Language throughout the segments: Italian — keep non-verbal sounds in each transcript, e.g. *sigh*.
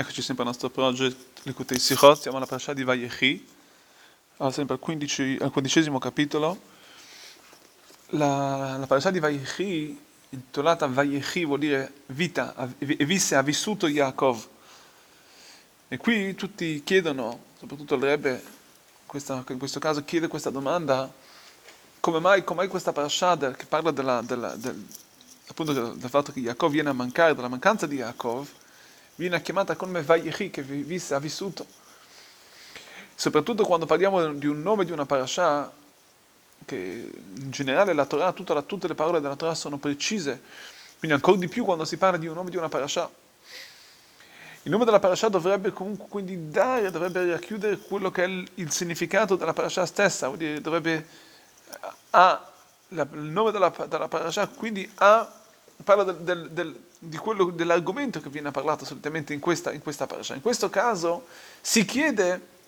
Eccoci sempre al nostro project Likutei Sichot, siamo alla parasha di Vayechi, sempre al, 15, al quindicesimo capitolo. La, la parasha di Vayechi, intitolata Vayechi, vuol dire vita, e visse, ha vissuto Yaakov. E qui tutti chiedono, soprattutto il Rebbe, questa, in questo caso chiede questa domanda, come mai, come mai questa parasha che parla della, della, del, appunto del fatto che Yaakov viene a mancare, della mancanza di Yaakov, viene chiamata come Vayechi, che ha vissuto. Soprattutto quando parliamo di un nome di una parasha, che in generale la Torah, la, tutte le parole della Torah sono precise, quindi ancora di più quando si parla di un nome di una parasha. Il nome della parasha dovrebbe comunque quindi dare, dovrebbe racchiudere quello che è il, il significato della parasha stessa, vuol dire, dovrebbe, ha, la, il nome della, della parasha quindi ha parla del, del, del, quello, dell'argomento che viene parlato solitamente in questa, in questa parasha. In questo caso si chiede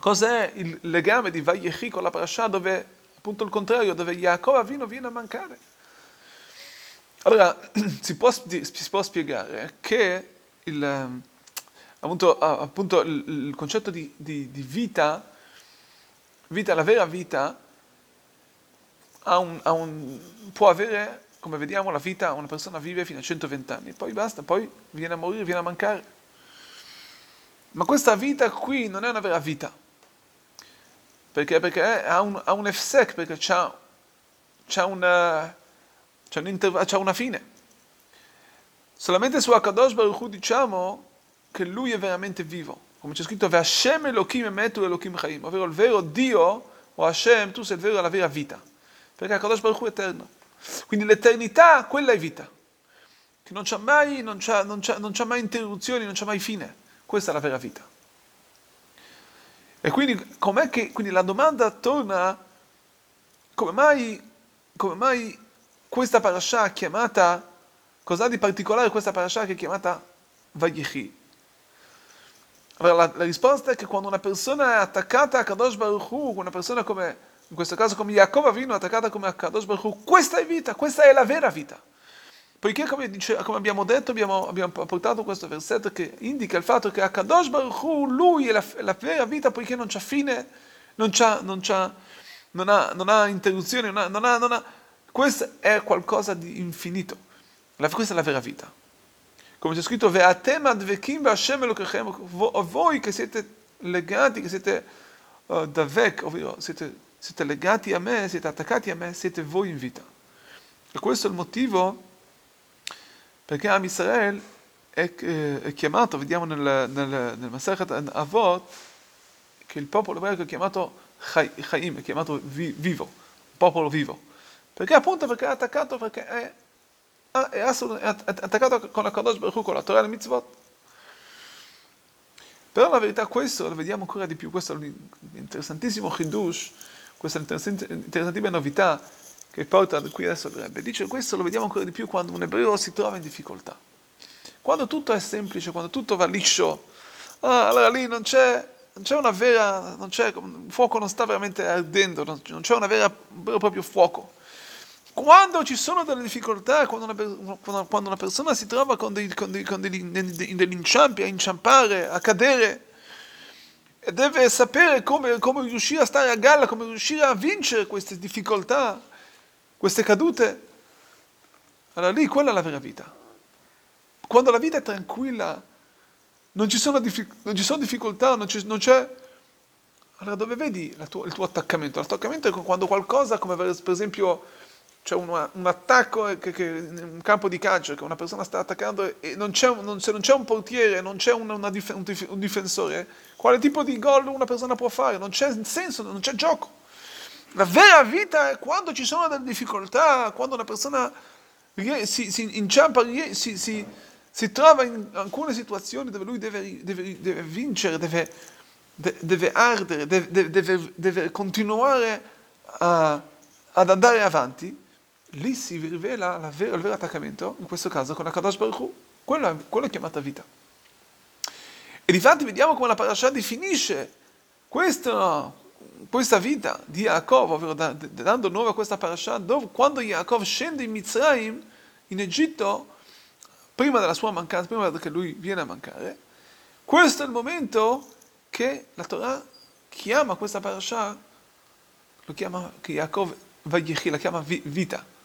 cos'è il legame di Vayechi con la parasha dove, appunto il contrario, dove Yaakov Avino viene a mancare. Allora, *clears throat* si può, si può spiegare che il, appunto, appunto il, il, concetto di, di, di vita, vita, la vera vita, ha un, ha un, può avere come vediamo la vita, una persona vive fino a 120 anni, poi basta, poi viene a morire, viene a mancare. Ma questa vita qui non è una vera vita, perché, perché ha, un, ha un efsek, perché c'ha, c'ha, una, c'ha, un c'ha una fine. Solamente su Akadosh Baruch Hu diciamo che lui è veramente vivo, come c'è scritto Hashem Elohim Emetu Elohim Chaim, ovvero il vero Dio o Hashem, tu sei il vero, la vera vita, perché Akadosh Baruch Hu è eterno. Quindi l'eternità, quella è vita, che non c'è mai, non c'ha, non c'ha, non c'ha mai interruzioni, non c'è mai fine. Questa è la vera vita. E quindi, com'è che, quindi la domanda torna, come mai, come mai questa parasha chiamata, cos'ha di particolare questa parasha che è chiamata Vayechi? Allora, la, la, risposta è che quando una persona è attaccata a Kadosh Baruch Hu, una persona come in questo caso come Yaakov Avinu attaccata come Akadosh Baruch questa è vita, questa è la vera vita. Poiché, come, dice, come abbiamo detto, abbiamo, abbiamo, portato questo versetto che indica il fatto che Akadosh Baruch lui è la, la vera vita, poiché non c'ha fine, non, c'ha, non, c'ha, non, ha, non ha interruzioni, non ha, non ha, non ha, questo è qualcosa di infinito. La, questa è la vera vita. Come c'è scritto, voi che siete legati, che siete uh, davek, ovvero siete siete legati a me, siete attaccati a me, siete voi in vita. E questo è il motivo perché Am Israel è, è chiamato, vediamo nel, nel, nel Masachat Avot, che il popolo ebraico è chiamato Chaim, è chiamato vi, vivo, popolo vivo. Perché appunto perché è attaccato, perché è, è, è attaccato con la Kadosh Baruch con la Torah e le mitzvot. Però la verità questo lo vediamo ancora di più, questo è un interessantissimo chidush, questa interessantissima novità che porta qui adesso il Rebbe. Dice questo lo vediamo ancora di più quando un ebreo si trova in difficoltà. Quando tutto è semplice, quando tutto va liscio, ah, allora lì non c'è, non c'è una vera, non c'è, il fuoco non sta veramente ardendo, non, c'è vera, un vero e proprio fuoco. Quando ci sono delle difficoltà, quando una, quando una persona si trova con, dei, con, dei, con degli, degli inciampi, a inciampare, a cadere, deve sapere come, come riuscire a stare a galla, come riuscire a vincere queste difficoltà, queste cadute. Allora lì quella è la vera vita. Quando la vita è tranquilla, non ci sono, diffic- non ci sono difficoltà, non, non, c'è... Allora dove vedi tuo, il tuo attaccamento? L'attaccamento è quando qualcosa, come per esempio c'è un, un attacco che, che, in un campo di calcio, che una persona sta attaccando e non c'è, non, se non c'è un portiere, non c'è una, una dif, un, dif, un, difensore, quale tipo di gol una persona può fare? Non c'è senso, non c'è gioco. La vera vita è quando ci sono delle difficoltà, quando una persona si, si inciampa, si, si, si, trova in alcune situazioni dove lui deve, deve, deve vincere, deve, deve ardere, deve, deve continuare a, ad andare avanti lì si rivela il vero attaccamento, in questo caso con la Kadosh Baruch Hu. Quello, è chiamata vita. E difatti vediamo come la parasha definisce questa, questa vita di Yaakov, ovvero da, dando nuovo a questa parasha, dove, quando Yaakov scende in Mitzrayim, in Egitto, prima della sua mancanza, prima che lui viene a mancare, Questo è il momento che la Torah chiama questa parasha, lo chiama che Yaakov Vayichi, la chiama vita.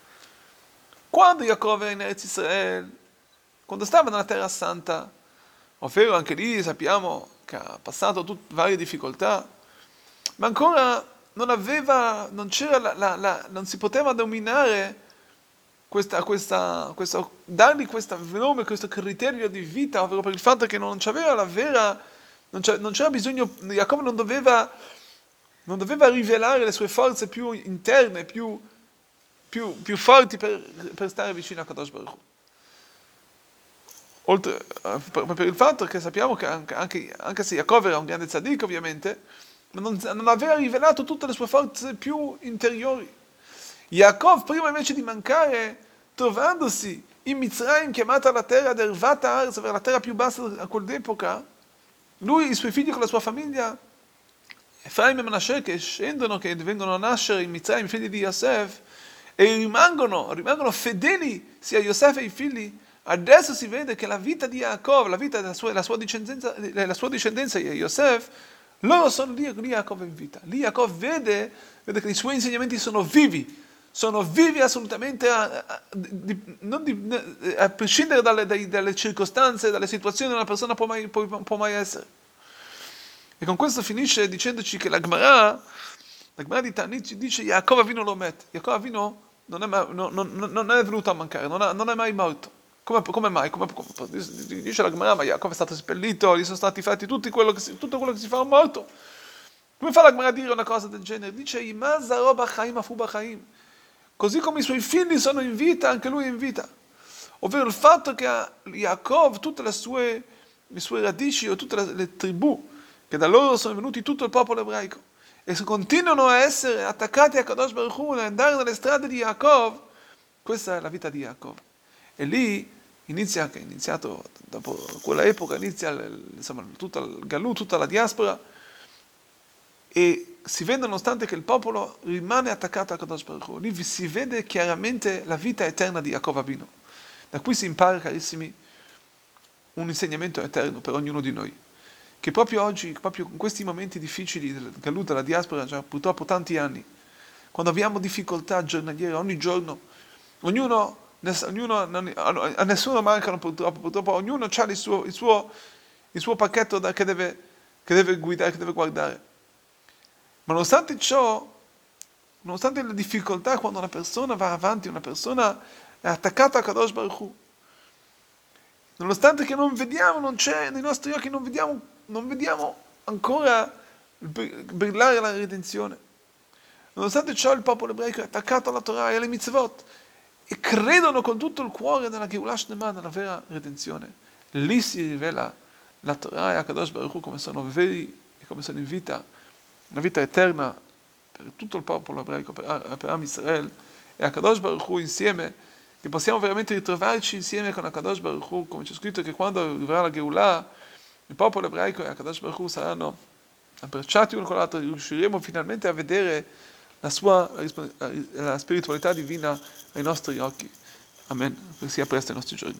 Quando Yaakov era in Eretz Israel, quando stava nella Terra Santa, ovvero anche lì sappiamo che ha passato tut- varie difficoltà, ma ancora non aveva, non c'era la, la, la, non si poteva dominare questa, questa, questa, dargli questo nome, questo criterio di vita, ovvero per il fatto che non c'aveva la vera, non, non c'era bisogno, Jacob non doveva, non doveva rivelare le sue forze più interne, più, più, più forti per, per, stare vicino a Kadosh Baruch Oltre, eh, per, per, il fatto che sappiamo che anche, anche, anche se Jacob era un grande tzaddik ovviamente, non, non aveva rivelato tutte le sue forze più interiori. Yaakov, prima invece di mancare, trovandosi in Mitzrayim, chiamata la terra del Vata la terra più bassa a quell'epoca, lui, i suoi figli con la sua famiglia, Efraim e Menashe, che scendono, che vengono a nascere in Mitzrayim, figli di Yosef, e rimangono, rimangono fedeli sia Yosef e ai figli, adesso si vede che la vita di Yaakov, la vita della sua, la sua discendenza, la sua discendenza di Yosef, loro sono lì, lì è in vita. Lì Yaakov vede, vede che i suoi insegnamenti sono vivi, sono vivi assolutamente, a, a, di, di, a prescindere dalle, dai, dalle, circostanze, dalle situazioni una persona può mai, può, può mai, essere. E con questo finisce dicendoci che la Gemara, la Gemara di Tanit dice Yaakov Avino lo met. Yaakov Avino non è, mai, non, non, non è venuto a mancare, non, non è mai morto. Come, come mai? Come, come, dice la Gemara, ma Yaakov è stato seppellito, gli sono stati fatti tutto quello che si, tutto quello che si fa un morto. Come fa la Gemara a dire una cosa del genere? Dice. Così come i suoi figli sono in vita, anche lui è in vita. Ovvero il fatto che Yaakov, tutte le sue, le sue radici o tutte le, le, tribù, che da loro sono venuti tutto il popolo ebraico, e continuano a essere attaccati a Kadosh Baruch Hu, a andare nelle strade di Yaakov, questa è la vita di Yaakov. E lì inizia, che è iniziato, dopo quella epoca, inizia insomma, tutta il Galù, tutta la diaspora, e si vede nonostante che il popolo rimane attaccato a Kadosh Baruch Hu. Lì si vede chiaramente la vita eterna di Jacob Abino. Da qui si impara, carissimi, un insegnamento eterno per ognuno di noi. Che proprio oggi, proprio in questi momenti difficili del Galut, della diaspora, già purtroppo tanti anni, quando abbiamo difficoltà giornaliere, ogni giorno, ognuno, ognuno a nessuno mancano purtroppo, purtroppo ognuno ha il suo, il suo, il suo pacchetto da, che, deve, che deve guidare, che deve guardare. Ma nonostante ciò, nonostante le difficoltà, quando una persona va avanti, una persona è attaccata a Kadosh Baruch Hu, nonostante che non vediamo, non c'è nei nostri occhi, non vediamo, non vediamo ancora brillare la redenzione. Nonostante ciò il popolo ebraico è attaccato alla Torah e alle mitzvot e credono con tutto il cuore nella Geulash Nema, nella vera redenzione. Lì si rivela la Torah e Akadosh Baruch come sono veri e come sono in vita una vita eterna per tutto il popolo ebraico, per, per Am Israel e a Kadosh Baruch insieme, che possiamo veramente ritrovarci insieme con Akadosh Baruch come c'è scritto che quando arriverà la Geulah, il popolo ebraico e Akadosh Baruch Hu saranno abbracciati uno con l'altro, riusciremo finalmente a vedere la sua la spiritualità divina ai nostri occhi. Amen. Che sia presto ai nostri giorni.